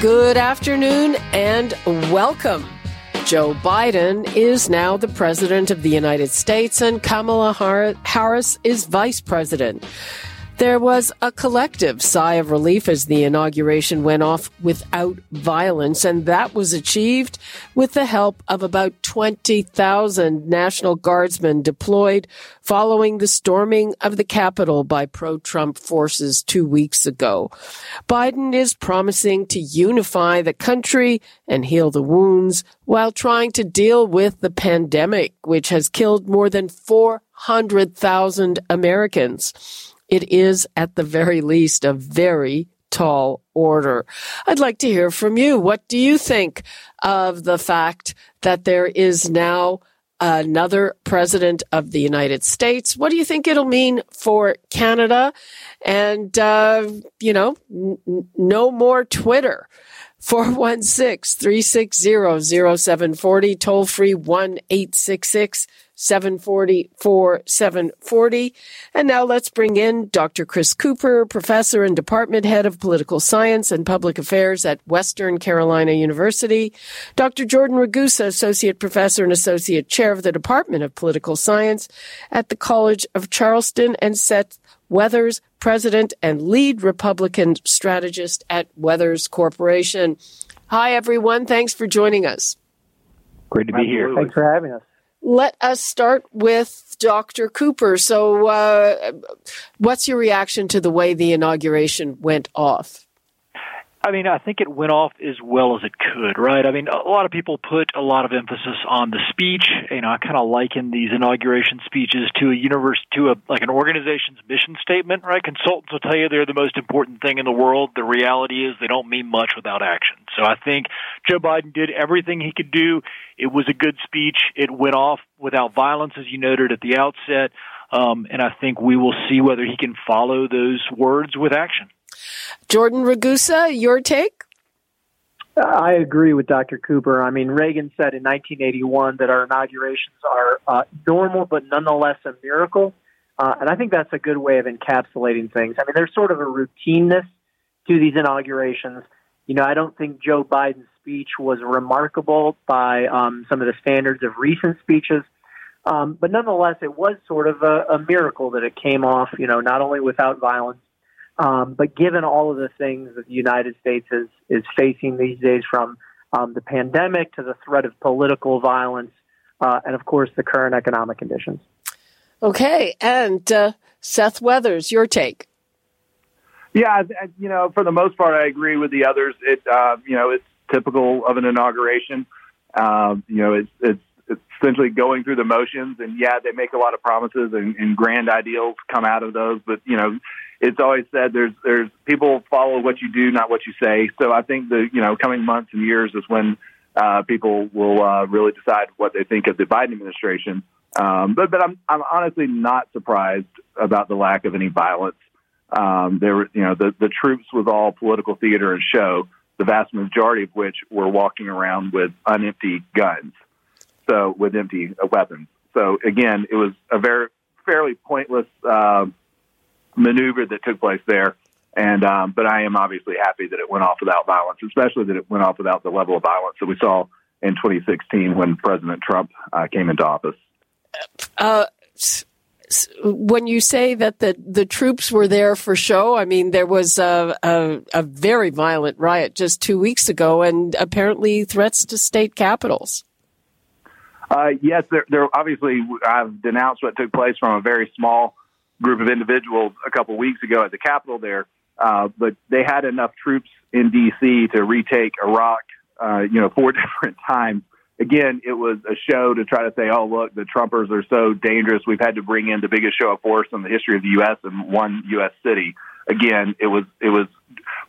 Good afternoon and welcome. Joe Biden is now the President of the United States and Kamala Harris is Vice President. There was a collective sigh of relief as the inauguration went off without violence, and that was achieved with the help of about 20,000 National Guardsmen deployed following the storming of the Capitol by pro-Trump forces two weeks ago. Biden is promising to unify the country and heal the wounds while trying to deal with the pandemic, which has killed more than 400,000 Americans. It is, at the very least, a very tall order. I'd like to hear from you. What do you think of the fact that there is now another president of the United States? What do you think it'll mean for Canada? And, uh, you know, n- no more Twitter. 416 360 0740, toll free 1 866 740 4740. And now let's bring in Dr. Chris Cooper, professor and department head of political science and public affairs at Western Carolina University, Dr. Jordan Ragusa, associate professor and associate chair of the Department of Political Science at the College of Charleston, and Seth Weathers, president and lead Republican strategist at Weathers Corporation. Hi, everyone. Thanks for joining us. Great to be here. Thanks for having us let us start with Dr. Cooper. So, uh, what's your reaction to the way the inauguration went off? I mean, I think it went off as well as it could, right? I mean, a lot of people put a lot of emphasis on the speech. You know, I kind of liken these inauguration speeches to a universe, to a like an organization's mission statement, right? Consultants will tell you they're the most important thing in the world. The reality is they don't mean much without action. So I think Joe Biden did everything he could do. It was a good speech. It went off without violence, as you noted at the outset. Um, and I think we will see whether he can follow those words with action. Jordan Ragusa, your take? I agree with Dr. Cooper. I mean, Reagan said in 1981 that our inaugurations are uh, normal, but nonetheless a miracle. Uh, and I think that's a good way of encapsulating things. I mean, there's sort of a routineness to these inaugurations. You know, I don't think Joe Biden's speech was remarkable by um, some of the standards of recent speeches. Um, but nonetheless, it was sort of a, a miracle that it came off, you know, not only without violence, um, but given all of the things that the United States is, is facing these days, from um, the pandemic to the threat of political violence, uh, and of course the current economic conditions. Okay, and uh, Seth Weathers, your take. Yeah, you know, for the most part, I agree with the others. It, uh, you know, it's typical of an inauguration. Um, you know, it's, it's it's essentially going through the motions, and yeah, they make a lot of promises and, and grand ideals come out of those. But you know, it's always said there's there's people follow what you do, not what you say. So I think the you know coming months and years is when uh, people will uh, really decide what they think of the Biden administration. Um, but but I'm I'm honestly not surprised about the lack of any violence. Um, there were you know the the troops was all political theater and show. The vast majority of which were walking around with unempty guns, so with empty weapons. So again, it was a very fairly pointless. Uh, maneuver that took place there. And um, but I am obviously happy that it went off without violence, especially that it went off without the level of violence that we saw in 2016 when President Trump uh, came into office. Uh, when you say that the, the troops were there for show, I mean, there was a, a, a very violent riot just two weeks ago and apparently threats to state capitals. Uh, yes, there, there obviously I've denounced what took place from a very small group of individuals a couple weeks ago at the Capitol there. Uh, but they had enough troops in D.C. to retake Iraq, uh, you know, four different times. Again, it was a show to try to say, oh, look, the Trumpers are so dangerous. We've had to bring in the biggest show of force in the history of the U.S. in one U.S. city. again, it was it was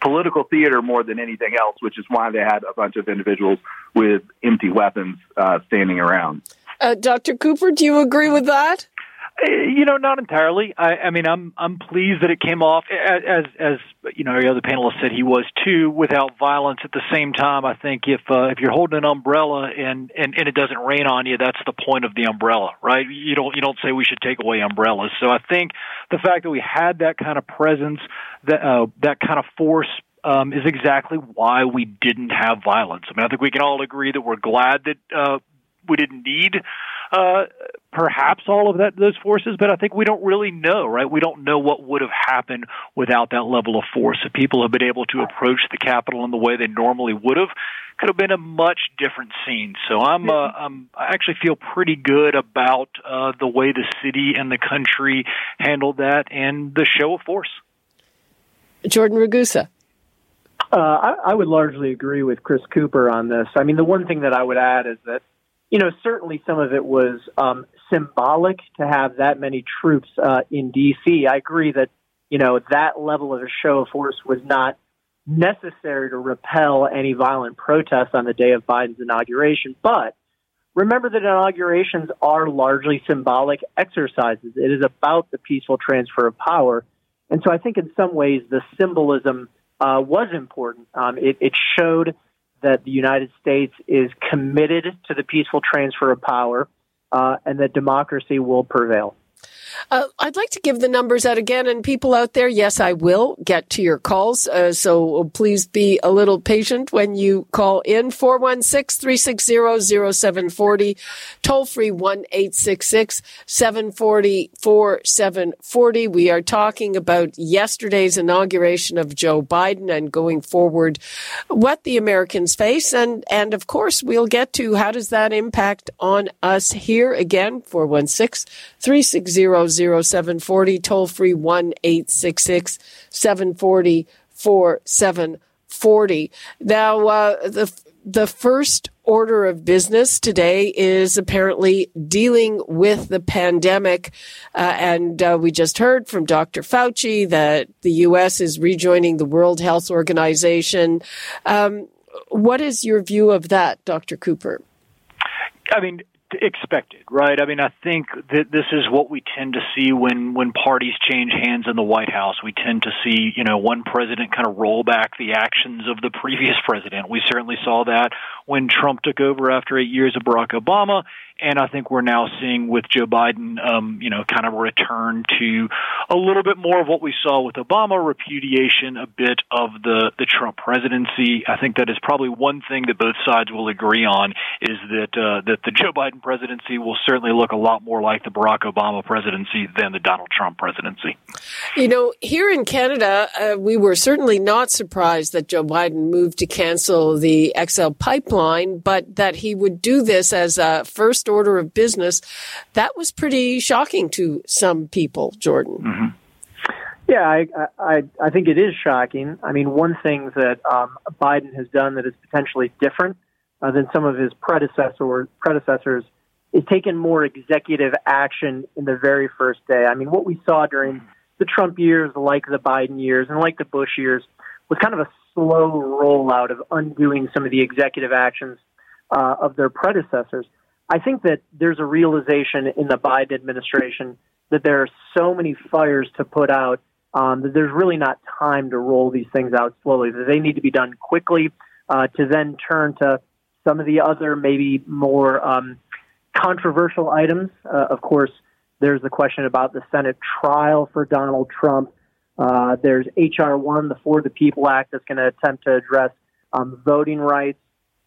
political theater more than anything else, which is why they had a bunch of individuals with empty weapons uh, standing around. Uh, Dr. Cooper, do you agree with that? You know, not entirely. I, I mean, I'm I'm pleased that it came off as as you know, the other panelist said he was too, without violence. At the same time, I think if uh, if you're holding an umbrella and, and and it doesn't rain on you, that's the point of the umbrella, right? You don't you don't say we should take away umbrellas. So I think the fact that we had that kind of presence, that uh, that kind of force um, is exactly why we didn't have violence. I mean, I think we can all agree that we're glad that uh, we didn't need uh, perhaps all of that those forces, but I think we don't really know, right? We don't know what would have happened without that level of force. If people have been able to approach the Capitol in the way they normally would have, could have been a much different scene. So I'm, uh, I'm I actually feel pretty good about uh, the way the city and the country handled that and the show of force. Jordan Ragusa. Uh, I, I would largely agree with Chris Cooper on this. I mean, the one thing that I would add is that you know, certainly some of it was um, symbolic to have that many troops uh, in D.C. I agree that, you know, that level of a show of force was not necessary to repel any violent protests on the day of Biden's inauguration. But remember that inaugurations are largely symbolic exercises. It is about the peaceful transfer of power. And so I think in some ways the symbolism uh, was important. Um, it, it showed that the United States is committed to the peaceful transfer of power uh, and that democracy will prevail. Uh, I'd like to give the numbers out again, and people out there, yes, I will get to your calls. Uh, so please be a little patient when you call in 416-360-0740, toll free 1-866-740-4740. We are talking about yesterday's inauguration of Joe Biden and going forward what the Americans face. And, and of course, we'll get to how does that impact on us here again, 416 360 0740, toll free 1 866 740 4740. Now, uh, the, the first order of business today is apparently dealing with the pandemic. Uh, and uh, we just heard from Dr. Fauci that the U.S. is rejoining the World Health Organization. Um, what is your view of that, Dr. Cooper? I mean, expected, right? I mean, I think that this is what we tend to see when when parties change hands in the White House. We tend to see, you know, one president kind of roll back the actions of the previous president. We certainly saw that when Trump took over after eight years of Barack Obama, and I think we're now seeing with Joe Biden, um, you know, kind of a return to a little bit more of what we saw with Obama, repudiation a bit of the the Trump presidency. I think that is probably one thing that both sides will agree on is that uh, that the Joe Biden presidency will certainly look a lot more like the Barack Obama presidency than the Donald Trump presidency. You know, here in Canada, uh, we were certainly not surprised that Joe Biden moved to cancel the XL pipeline, but that he would do this as a first order of business, that was pretty shocking to some people, Jordan. Mm-hmm. Yeah, I, I I think it is shocking. I mean, one thing that um, Biden has done that is potentially different uh, than some of his predecessor predecessors is taken more executive action in the very first day. I mean, what we saw during the Trump years, like the Biden years, and like the Bush years, was kind of a slow rollout of undoing some of the executive actions uh, of their predecessors. I think that there's a realization in the Biden administration that there are so many fires to put out um, that there's really not time to roll these things out slowly. That they need to be done quickly uh, to then turn to some of the other maybe more um, controversial items. Uh, of course, there's the question about the Senate trial for Donald Trump. Uh, there's HR one, the For the People Act, that's going to attempt to address um, voting rights.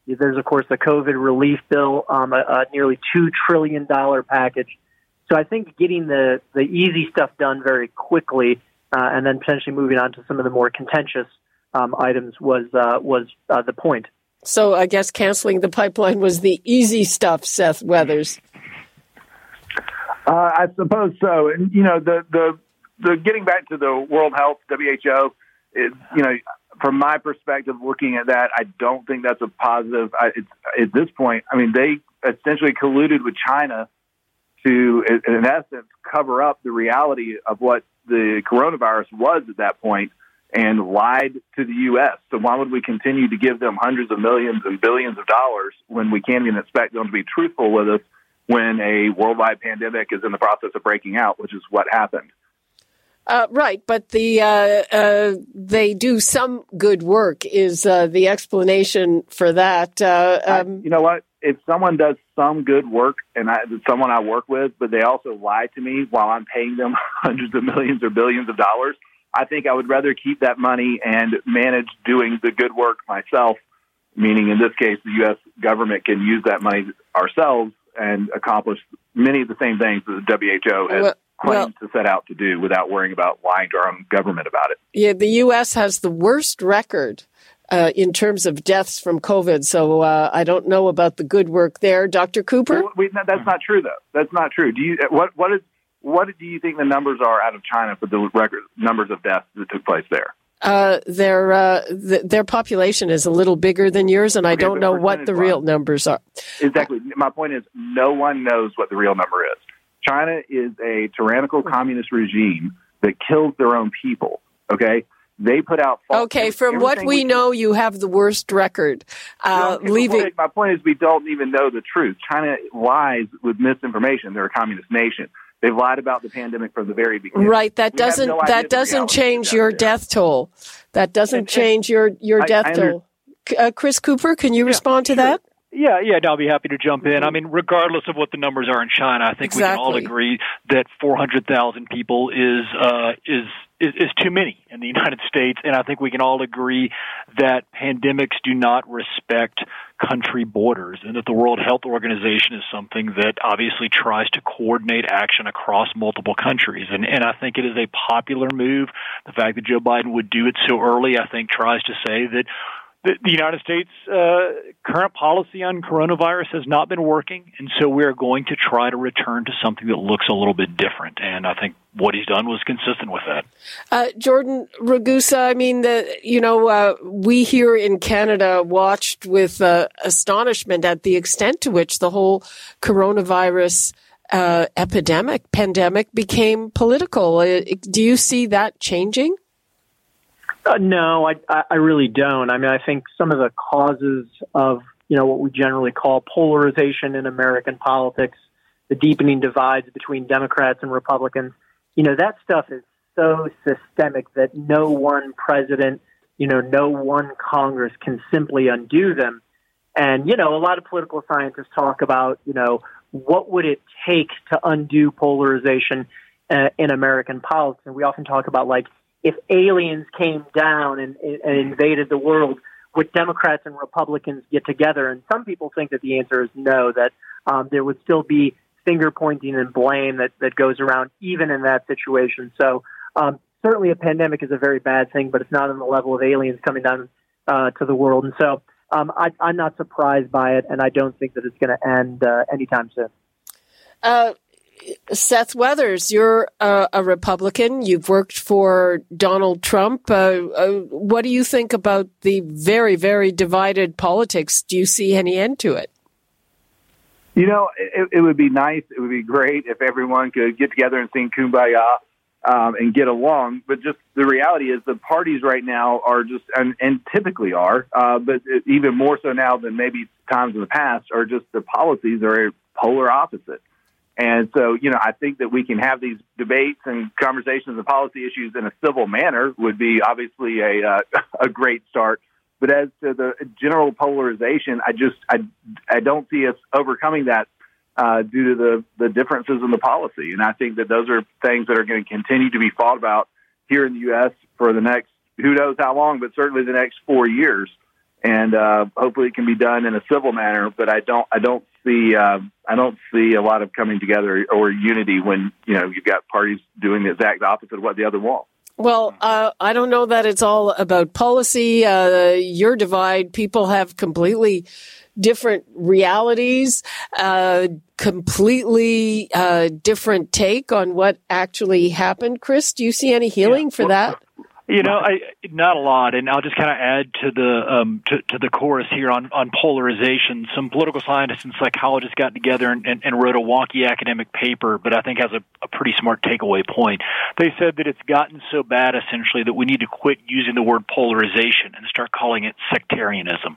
There's, of course, the COVID relief bill, um, a, a nearly $2 trillion package. So I think getting the, the easy stuff done very quickly uh, and then potentially moving on to some of the more contentious um, items was, uh, was uh, the point. So I guess canceling the pipeline was the easy stuff, Seth Weathers. Uh, I suppose so. And, you know, the, the, the getting back to the World Health, WHO, you know, from my perspective, looking at that, I don't think that's a positive. I, at this point, I mean, they essentially colluded with China to, in essence, cover up the reality of what the coronavirus was at that point and lied to the U.S. So why would we continue to give them hundreds of millions and billions of dollars when we can't even expect them to be truthful with us when a worldwide pandemic is in the process of breaking out, which is what happened? Uh, right, but the uh, uh, they do some good work is uh, the explanation for that. Uh, um, I, you know what? If someone does some good work, and I, someone I work with, but they also lie to me while I'm paying them hundreds of millions or billions of dollars, I think I would rather keep that money and manage doing the good work myself. Meaning, in this case, the U.S. government can use that money ourselves and accomplish many of the same things that the WHO has well, claimed well, to set out to do without worrying about lying to our own government about it. Yeah, the U.S. has the worst record uh, in terms of deaths from COVID. So uh, I don't know about the good work there, Dr. Cooper. Well, we, that's not true, though. That's not true. Do you what what is what do you think the numbers are out of China for the record numbers of deaths that took place there? Uh, their uh, th- their population is a little bigger than yours, and I don't know what the real numbers are. Exactly. My point is, no one knows what the real number is. China is a tyrannical communist regime that kills their own people. Okay, they put out. okay, from what we, we know, you have the worst record. Uh, no, leaving. Point, my point is, we don't even know the truth. China lies with misinformation. They're a communist nation. They've lied about the pandemic from the very beginning. Right. That we doesn't no that doesn't change your death toll. That doesn't and, change your your I, death I toll. Uh, Chris Cooper, can you yeah, respond to sure. that? Yeah, yeah, I'll be happy to jump in. I mean, regardless of what the numbers are in China, I think exactly. we can all agree that 400,000 people is uh, is is, is too many in the United States, and I think we can all agree that pandemics do not respect country borders, and that the World Health Organization is something that obviously tries to coordinate action across multiple countries. And, and I think it is a popular move. The fact that Joe Biden would do it so early, I think, tries to say that the, the United States' uh, current policy on coronavirus has not been working, and so we are going to try to return to something that looks a little bit different. And I think what he's done was consistent with that. Uh, Jordan Ragusa, I mean, the, you know, uh, we here in Canada watched with uh, astonishment at the extent to which the whole coronavirus. Uh, epidemic, pandemic became political. Uh, do you see that changing? Uh, no, I, I really don't. I mean, I think some of the causes of you know what we generally call polarization in American politics, the deepening divides between Democrats and Republicans, you know, that stuff is so systemic that no one president, you know, no one Congress can simply undo them. And you know, a lot of political scientists talk about you know what would it take to undo polarization uh, in American politics, and we often talk about like if aliens came down and, and invaded the world, would Democrats and Republicans get together? And some people think that the answer is no, that um, there would still be finger pointing and blame that, that goes around even in that situation. So um, certainly a pandemic is a very bad thing, but it's not on the level of aliens coming down uh, to the world. And so um, I, I'm not surprised by it, and I don't think that it's going to end uh, anytime soon. Uh, Seth Weathers, you're a, a, Republican. You've worked for Donald Trump. Uh, uh, what do you think about the very, very divided politics? Do you see any end to it? You know, it, it would be nice. It would be great if everyone could get together and sing "Kumbaya" um, and get along. But just the reality is, the parties right now are just, and, and typically are, uh, but even more so now than maybe times in the past, are just the policies are polar opposite. And so, you know, I think that we can have these debates and conversations and policy issues in a civil manner would be obviously a uh, a great start. But as to the general polarization, I just I I don't see us overcoming that uh, due to the the differences in the policy. And I think that those are things that are going to continue to be fought about here in the U.S. for the next who knows how long, but certainly the next four years. And uh, hopefully, it can be done in a civil manner. But I don't I don't see uh, I don't see a lot of coming together or unity when you know you've got parties doing the exact opposite of what the other want. Well, uh, I don't know that it's all about policy. Uh, your divide, people have completely different realities, uh, completely uh, different take on what actually happened. Chris, do you see any healing yeah. for well, that? You know, I not a lot, and I'll just kind of add to the um, to, to the chorus here on on polarization. Some political scientists and psychologists got together and, and, and wrote a wonky academic paper, but I think has a, a pretty smart takeaway point. They said that it's gotten so bad, essentially, that we need to quit using the word polarization and start calling it sectarianism.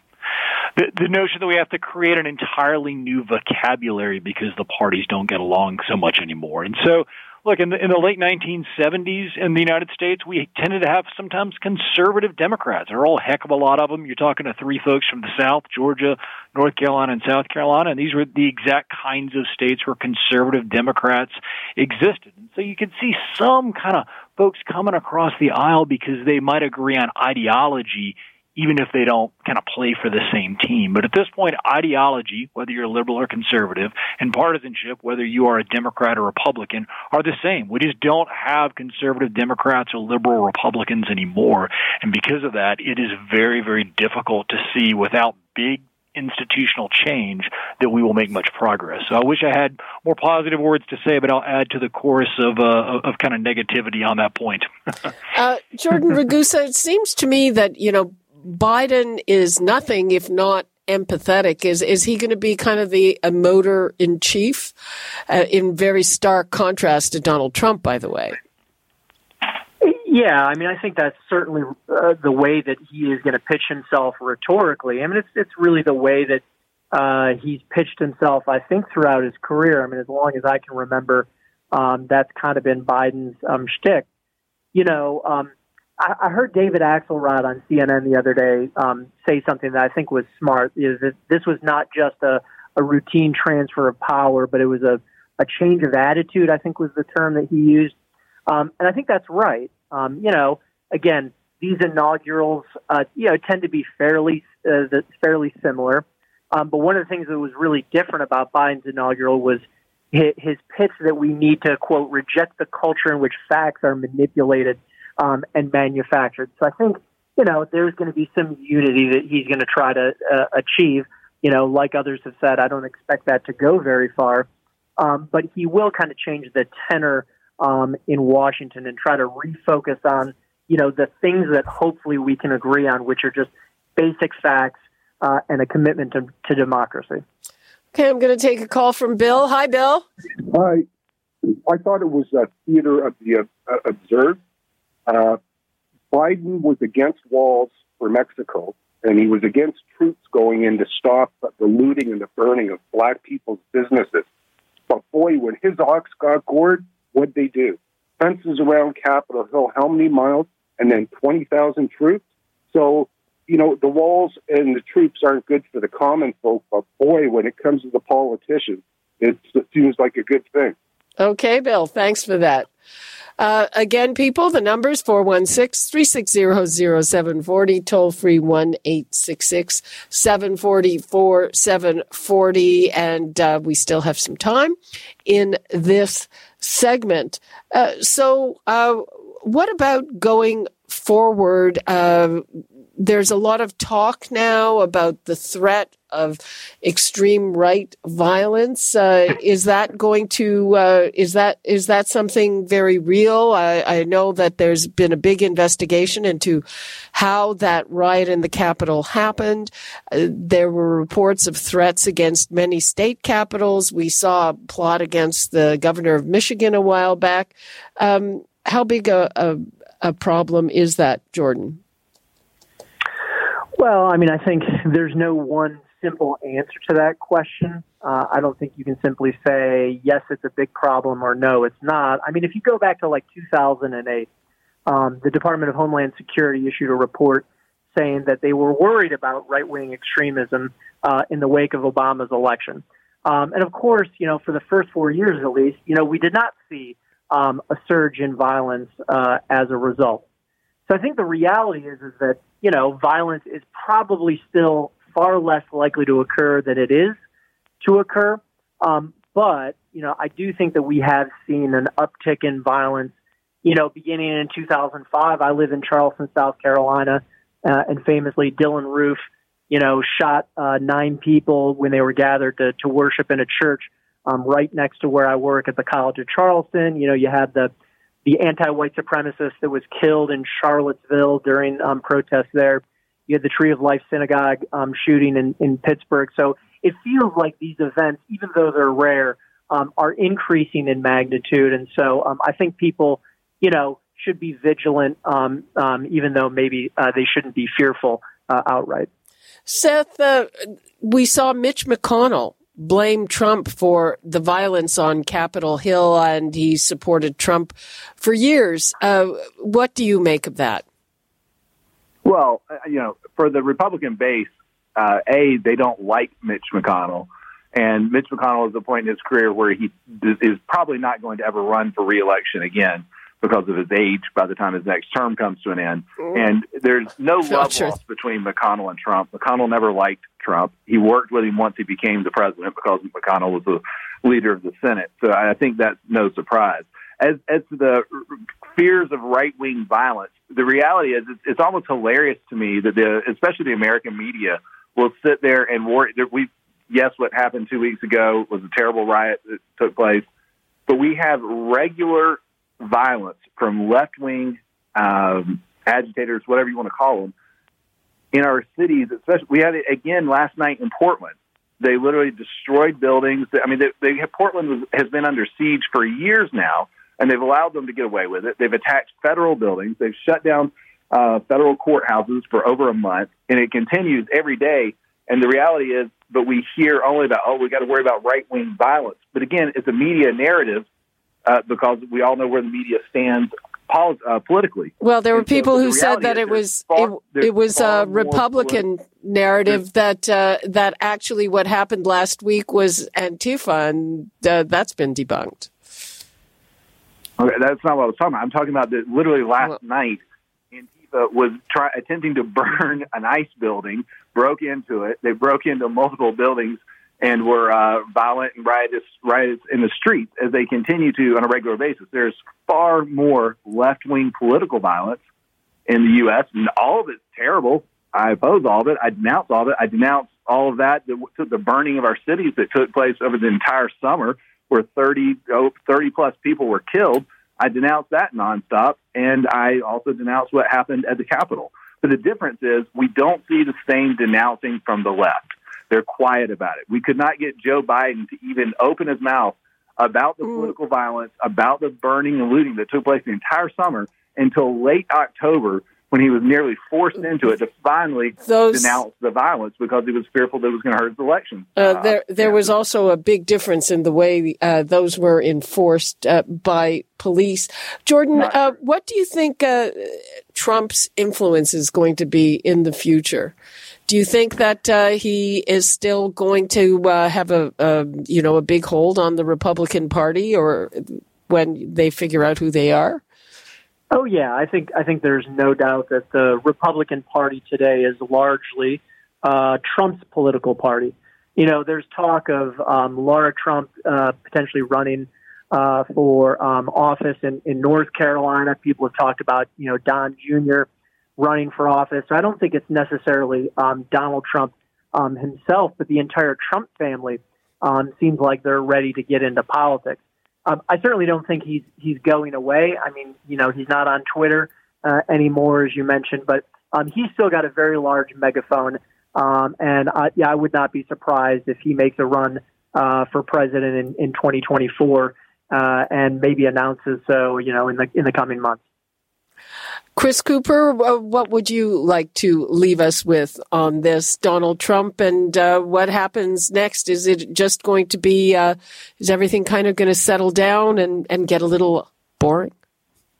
The, the notion that we have to create an entirely new vocabulary because the parties don't get along so much anymore, and so look in the in the late 1970s in the United States, we tended to have sometimes conservative Democrats. There are all a heck of a lot of them. You're talking to three folks from the South, Georgia, North Carolina, and South Carolina, and these were the exact kinds of states where conservative Democrats existed. And so you could see some kind of folks coming across the aisle because they might agree on ideology even if they don't kind of play for the same team. But at this point, ideology, whether you're liberal or conservative, and partisanship, whether you are a Democrat or Republican, are the same. We just don't have conservative Democrats or liberal Republicans anymore. And because of that, it is very, very difficult to see without big institutional change that we will make much progress. So I wish I had more positive words to say, but I'll add to the chorus of uh, of kind of negativity on that point. uh, Jordan Ragusa, it seems to me that you know Biden is nothing if not empathetic. Is is he going to be kind of the emoter in chief, uh, in very stark contrast to Donald Trump? By the way. Yeah, I mean, I think that's certainly uh, the way that he is going to pitch himself rhetorically. I mean, it's it's really the way that uh, he's pitched himself. I think throughout his career. I mean, as long as I can remember, um, that's kind of been Biden's um, shtick. You know, um, I, I heard David Axelrod on CNN the other day um, say something that I think was smart. Is that this was not just a, a routine transfer of power, but it was a, a change of attitude. I think was the term that he used, um, and I think that's right. Um, you know, again, these inaugurals, uh, you know, tend to be fairly uh, fairly similar. Um, but one of the things that was really different about Biden's inaugural was his, his pitch that we need to quote reject the culture in which facts are manipulated um, and manufactured. So I think, you know, there's going to be some unity that he's going to try to uh, achieve. You know, like others have said, I don't expect that to go very far. Um, but he will kind of change the tenor um, in Washington and try to refocus on, you know, the things that hopefully we can agree on, which are just basic facts uh, and a commitment to, to democracy. Okay, I'm going to take a call from Bill. Hi, Bill. Hi. I thought it was a theater of the uh, absurd uh, Biden was against walls for Mexico, and he was against troops going in to stop the looting and the burning of black people's businesses. But boy, when his ox got gored, what'd they do? Fences around Capitol Hill, how many miles? And then 20,000 troops? So, you know, the walls and the troops aren't good for the common folk, but boy, when it comes to the politicians, it seems like a good thing. Okay, Bill, thanks for that. Uh, again, people, the numbers 416 360 0740, toll free 1 866 740 4740. And uh, we still have some time in this segment. Uh, so, uh, what about going forward? There's a lot of talk now about the threat of extreme right violence. Uh, is that going to uh, is that is that something very real? I, I, know that there's been a big investigation into how that riot in the Capitol happened. Uh, there were reports of threats against many state capitals. We saw a plot against the governor of Michigan a while back. Um, how big a, a, a problem is that, Jordan? Well, I mean, I think there's no one simple answer to that question. Uh, I don't think you can simply say, yes, it's a big problem or no, it's not. I mean, if you go back to like 2008, um, the Department of Homeland Security issued a report saying that they were worried about right wing extremism uh, in the wake of Obama's election. Um, and of course, you know, for the first four years at least, you know, we did not see um, a surge in violence uh, as a result. So I think the reality is is that you know violence is probably still far less likely to occur than it is to occur. Um, but you know, I do think that we have seen an uptick in violence. You know, beginning in 2005, I live in Charleston, South Carolina, uh, and famously Dylann Roof, you know, shot uh, nine people when they were gathered to, to worship in a church um, right next to where I work at the College of Charleston. You know, you had the the anti-white supremacist that was killed in Charlottesville during um, protests there. You had the Tree of Life Synagogue um, shooting in, in Pittsburgh. So it feels like these events, even though they're rare, um, are increasing in magnitude. And so um, I think people, you know, should be vigilant, um, um, even though maybe uh, they shouldn't be fearful uh, outright. Seth, uh, we saw Mitch McConnell blame Trump for the violence on Capitol Hill, and he supported Trump for years. Uh, what do you make of that? Well, uh, you know, for the Republican base, uh, a they don't like Mitch McConnell, and Mitch McConnell is the point in his career where he is probably not going to ever run for reelection again because of his age by the time his next term comes to an end. And there's no love sure. lost between McConnell and Trump. McConnell never liked Trump. He worked with him once he became the president because McConnell was the leader of the Senate. So I think that's no surprise. As as to the fears of right wing violence, the reality is it's, it's almost hilarious to me that the especially the American media will sit there and worry. We yes, what happened two weeks ago was a terrible riot that took place, but we have regular violence from left wing um, agitators, whatever you want to call them, in our cities. Especially, we had it again last night in Portland. They literally destroyed buildings. I mean, they, they, Portland was, has been under siege for years now, and they've allowed them to get away with it. They've attacked federal buildings. They've shut down uh, federal courthouses for over a month, and it continues every day. And the reality is, but we hear only about, oh, we got to worry about right wing violence. But again, it's a media narrative uh, because we all know where the media stands pol- uh, politically. Well, there were people who said that it was far, it, it, was a Republican narrative that uh, that actually what happened last week was Antifa, and uh, that's been debunked. Okay, that's not what I was talking about. I'm talking about that literally last well, night. Antifa was try, attempting to burn an ICE building, broke into it. They broke into multiple buildings and were uh, violent and riotous, riots in the streets as they continue to on a regular basis. There's far more left wing political violence in the U.S. and all of it's terrible. I oppose all of it. I denounce all of it. I denounce all of that, the, the burning of our cities that took place over the entire summer, where 30, oh, 30 plus people were killed. I denounce that nonstop, and I also denounce what happened at the Capitol. But the difference is we don't see the same denouncing from the left. They're quiet about it. We could not get Joe Biden to even open his mouth about the political violence, about the burning and looting that took place the entire summer until late October when he was nearly forced into it to finally Those, denounce the violence because he was fearful that it was going to hurt his election. Uh, uh, there, there was also a big difference in the way uh, those were enforced uh, by police. Jordan, uh, what do you think uh, Trump's influence is going to be in the future? Do you think that uh, he is still going to uh, have a, a, you know a big hold on the Republican Party, or when they figure out who they are? Oh yeah, I think I think there's no doubt that the Republican Party today is largely uh, Trump's political party. You know, there's talk of um, Laura Trump uh, potentially running uh, for um, office in, in North Carolina. People have talked about you know Don Jr running for office. So I don't think it's necessarily um, Donald Trump um, himself, but the entire Trump family um, seems like they're ready to get into politics. Um, I certainly don't think he's he's going away. I mean, you know, he's not on Twitter uh, anymore, as you mentioned, but um, he's still got a very large megaphone. Um, and uh, yeah, I would not be surprised if he makes a run uh, for president in, in 2024 uh, and maybe announces so, you know, in the in the coming months. Chris Cooper, what would you like to leave us with on this Donald Trump and uh, what happens next? Is it just going to be, uh, is everything kind of going to settle down and, and get a little boring?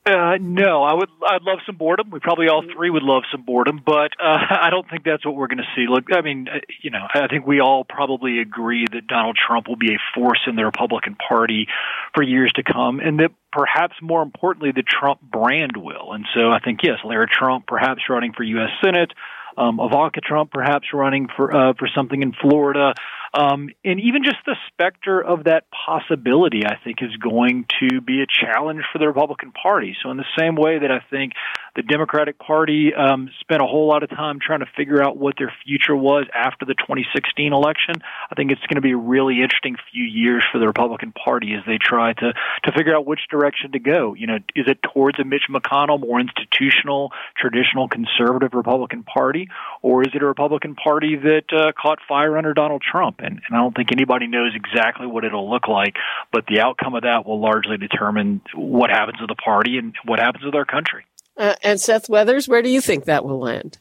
Uh, no, I would. I'd love some boredom. We probably all three would love some boredom, but uh, I don't think that's what we're going to see. Look, I mean, uh, you know, I think we all probably agree that Donald Trump will be a force in the Republican Party for years to come, and that perhaps more importantly, the Trump brand will. And so, I think yes, Lara Trump perhaps running for U.S. Senate, um, Ivanka Trump perhaps running for uh, for something in Florida. Um, and even just the specter of that possibility, I think, is going to be a challenge for the Republican Party. So, in the same way that I think the Democratic Party um, spent a whole lot of time trying to figure out what their future was after the 2016 election, I think it's going to be a really interesting few years for the Republican Party as they try to to figure out which direction to go. You know, is it towards a Mitch McConnell, more institutional, traditional conservative Republican Party, or is it a Republican Party that uh, caught fire under Donald Trump? And, and I don't think anybody knows exactly what it'll look like, but the outcome of that will largely determine what happens to the party and what happens with our country. Uh, and Seth Weathers, where do you think that will land?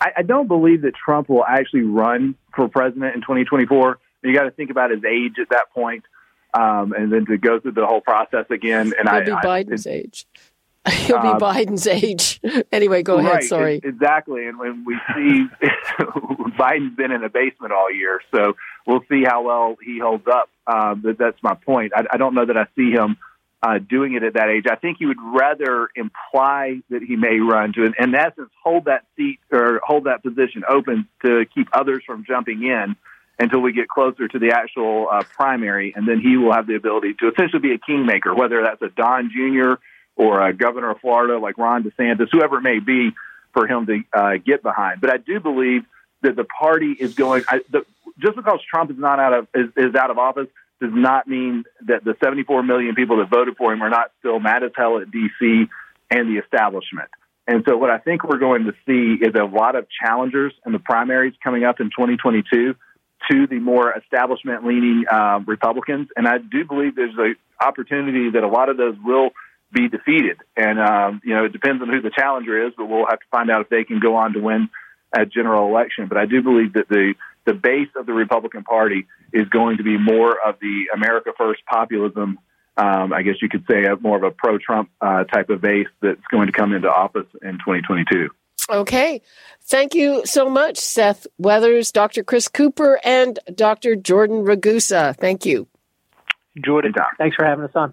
I, I don't believe that Trump will actually run for president in 2024. You got to think about his age at that point, um, and then to go through the whole process again. And He'll I, be I, Biden's age. He'll be Uh, Biden's age. Anyway, go ahead. Sorry. exactly. And when we see Biden's been in a basement all year, so we'll see how well he holds up. Uh, but that's my point. I, I don't know that I see him uh, doing it at that age. I think he would rather imply that he may run to, in essence, hold that seat or hold that position open to keep others from jumping in until we get closer to the actual uh, primary, and then he will have the ability to essentially be a kingmaker, whether that's a Don Jr. or a governor of Florida like Ron DeSantis, whoever it may be, for him to uh, get behind. But I do believe that the party is going. I, the, just because Trump is not out of is, is out of office does not mean that the 74 million people that voted for him are not still mad as hell at DC and the establishment. And so, what I think we're going to see is a lot of challengers in the primaries coming up in 2022 to the more establishment leaning uh, Republicans. And I do believe there's an opportunity that a lot of those will be defeated. And, um, you know, it depends on who the challenger is, but we'll have to find out if they can go on to win a general election. But I do believe that the, the base of the Republican Party is going to be more of the America First populism. Um, I guess you could say a, more of a pro Trump uh, type of base that's going to come into office in 2022. Okay. Thank you so much, Seth Weathers, Dr. Chris Cooper, and Dr. Jordan Ragusa. Thank you. Jordan. Thanks for having us on.